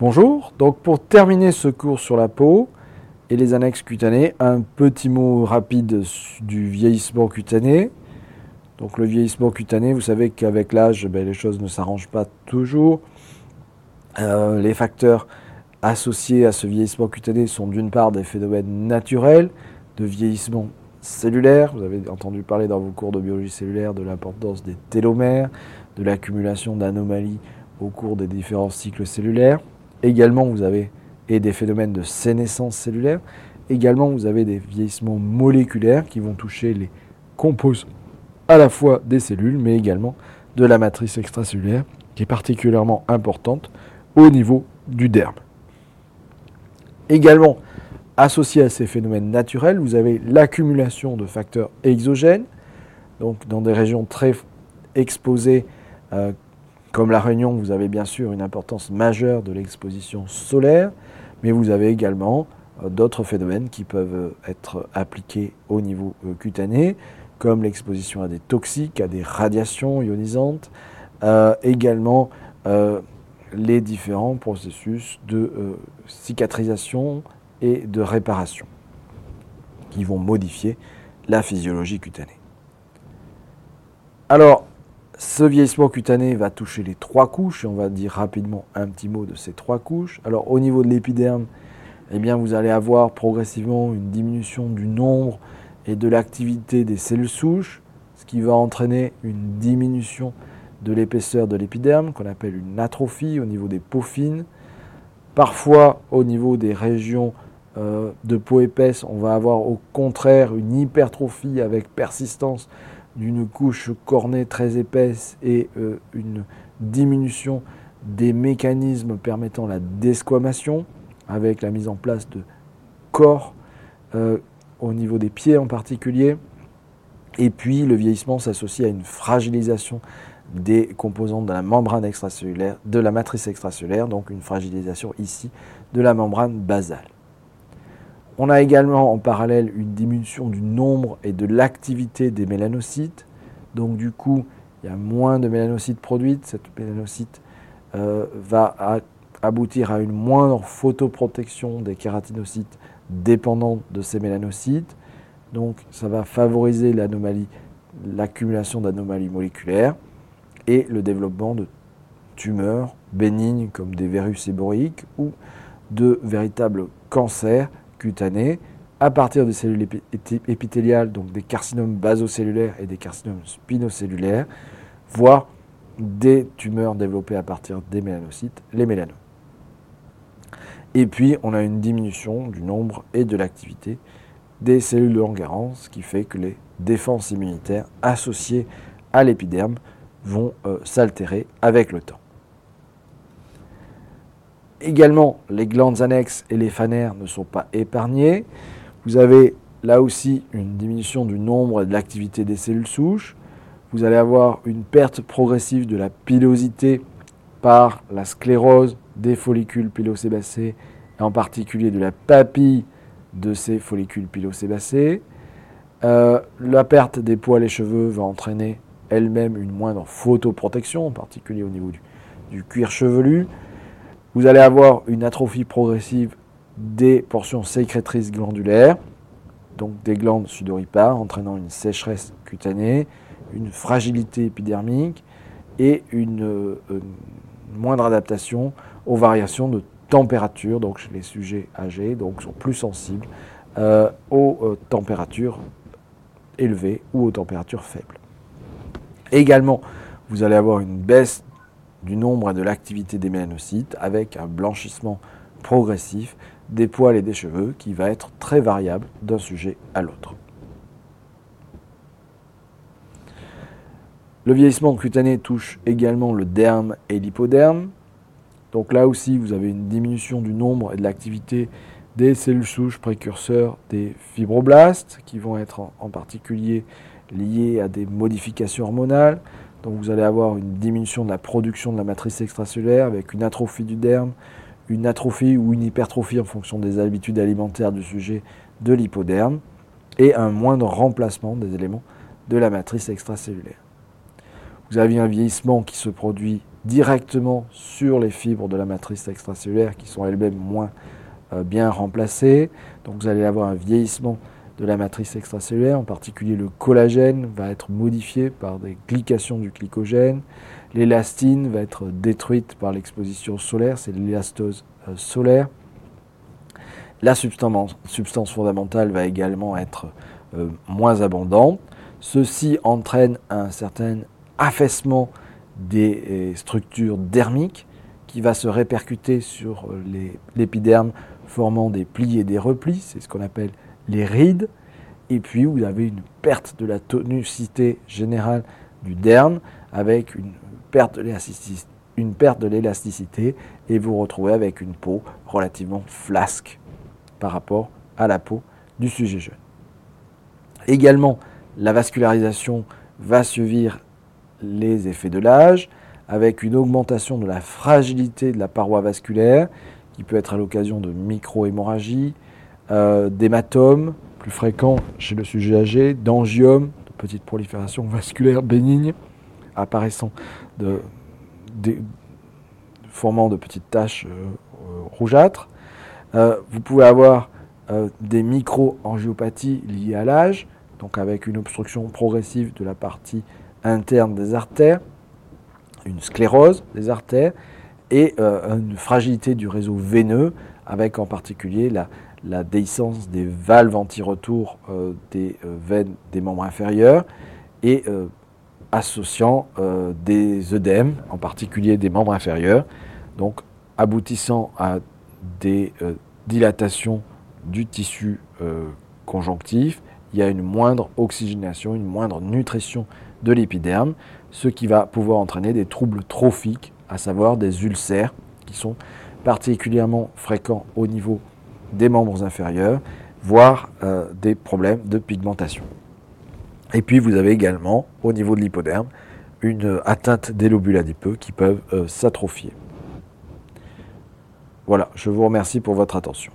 Bonjour, donc pour terminer ce cours sur la peau et les annexes cutanées, un petit mot rapide du vieillissement cutané. Donc le vieillissement cutané, vous savez qu'avec l'âge, ben, les choses ne s'arrangent pas toujours. Euh, les facteurs associés à ce vieillissement cutané sont d'une part des phénomènes naturels de vieillissement cellulaire. Vous avez entendu parler dans vos cours de biologie cellulaire de l'importance des télomères, de l'accumulation d'anomalies au cours des différents cycles cellulaires. Également, vous avez des phénomènes de sénescence cellulaire. Également, vous avez des vieillissements moléculaires qui vont toucher les composants à la fois des cellules, mais également de la matrice extracellulaire, qui est particulièrement importante au niveau du derme. Également, associé à ces phénomènes naturels, vous avez l'accumulation de facteurs exogènes, donc dans des régions très exposées euh, comme la Réunion, vous avez bien sûr une importance majeure de l'exposition solaire, mais vous avez également euh, d'autres phénomènes qui peuvent euh, être appliqués au niveau euh, cutané, comme l'exposition à des toxiques, à des radiations ionisantes, également les différents processus de cicatrisation et de réparation qui vont modifier la physiologie cutanée. Alors, ce vieillissement cutané va toucher les trois couches, et on va dire rapidement un petit mot de ces trois couches. Alors au niveau de l'épiderme, eh bien, vous allez avoir progressivement une diminution du nombre et de l'activité des cellules souches, ce qui va entraîner une diminution de l'épaisseur de l'épiderme, qu'on appelle une atrophie au niveau des peaux fines. Parfois, au niveau des régions euh, de peau épaisse, on va avoir au contraire une hypertrophie avec persistance d'une couche cornée très épaisse et euh, une diminution des mécanismes permettant la desquamation, avec la mise en place de corps euh, au niveau des pieds en particulier. Et puis le vieillissement s'associe à une fragilisation des composantes de la membrane extracellulaire, de la matrice extracellulaire, donc une fragilisation ici de la membrane basale. On a également en parallèle une diminution du nombre et de l'activité des mélanocytes. Donc du coup, il y a moins de mélanocytes produites. Cette mélanocyte euh, va aboutir à une moindre photoprotection des kératinocytes dépendants de ces mélanocytes. Donc ça va favoriser l'anomalie, l'accumulation d'anomalies moléculaires et le développement de tumeurs bénignes comme des verrues séboriques ou de véritables cancers cutanés à partir des cellules épithéliales, donc des carcinomes basocellulaires et des carcinomes spinocellulaires, voire des tumeurs développées à partir des mélanocytes, les mélanomes. Et puis, on a une diminution du nombre et de l'activité des cellules de Langerhans, ce qui fait que les défenses immunitaires associées à l'épiderme vont euh, s'altérer avec le temps. Également, les glandes annexes et les phanères ne sont pas épargnés. Vous avez là aussi une diminution du nombre et de l'activité des cellules souches. Vous allez avoir une perte progressive de la pilosité par la sclérose des follicules pilosébacés, et en particulier de la papille de ces follicules pilosébacés. Euh, la perte des poils et cheveux va entraîner elle-même une moindre photoprotection, en particulier au niveau du cuir chevelu. Vous allez avoir une atrophie progressive des portions sécrétrices glandulaires, donc des glandes sudoripares, entraînant une sécheresse cutanée, une fragilité épidermique et une, euh, moindre adaptation aux variations de température. Donc les sujets âgés donc, sont plus sensibles euh, aux euh, températures élevées ou aux températures faibles. Également, vous allez avoir une baisse du nombre et de l'activité des mélanocytes avec un blanchissement progressif des poils et des cheveux qui va être très variable d'un sujet à l'autre. Le vieillissement cutané touche également le derme et l'hypoderme. Donc là aussi, vous avez une diminution du nombre et de l'activité des cellules souches précurseurs des fibroblastes, qui vont être en particulier liées à des modifications hormonales, donc vous allez avoir une diminution de la production de la matrice extracellulaire avec une atrophie du derme, une atrophie ou une hypertrophie en fonction des habitudes alimentaires du sujet de l'hypoderme et un moindre remplacement des éléments de la matrice extracellulaire. Vous avez un vieillissement qui se produit directement sur les fibres de la matrice extracellulaire qui sont elles-mêmes moins euh, bien remplacées. Donc vous allez avoir un vieillissement de la matrice extracellulaire, en particulier le collagène va être modifié par des glycations du glycogène. L'élastine va être détruite par l'exposition solaire, c'est l'élastose euh, solaire. La substance, fondamentale va également être euh, moins abondante. Ceci entraîne un certain affaissement des euh, structures dermiques qui va se répercuter sur l'épiderme formant des plis et des replis, c'est ce qu'on appelle les rides. Et puis vous avez une perte de la tonicité générale du derme avec une perte de l'élasticité et vous retrouvez avec une peau relativement flasque par rapport à la peau du sujet jeune. Également, la vascularisation va suivre les effets de l'âge avec une augmentation de la fragilité de la paroi vasculaire qui peut être à l'occasion de micro-hémorragie, euh, d'hématomes plus fréquents chez le sujet âgé, d'angiomes, de petites proliférations vasculaires bénignes apparaissant de, formant de petites taches euh, euh, rougeâtres. vous pouvez avoir des micro-angiopathies liées à l'âge, donc avec une obstruction progressive de la partie interne des artères, une sclérose des artères et une fragilité du réseau veineux, avec en particulier la, la déhiscence des valves anti-retour euh, des euh, veines des membres inférieurs et euh, associant des œdèmes, en particulier des membres inférieurs, donc aboutissant à des dilatations du tissu conjonctif. Il y a une moindre oxygénation, une moindre nutrition de l'épiderme, ce qui va pouvoir entraîner des troubles trophiques, à savoir des ulcères, qui sont particulièrement fréquents au niveau des membres inférieurs, voire euh, des problèmes de pigmentation. Et puis vous avez également, au niveau de l'hypoderme, une atteinte des lobules adipeux qui peuvent euh, s'atrophier. Voilà, je vous remercie pour votre attention.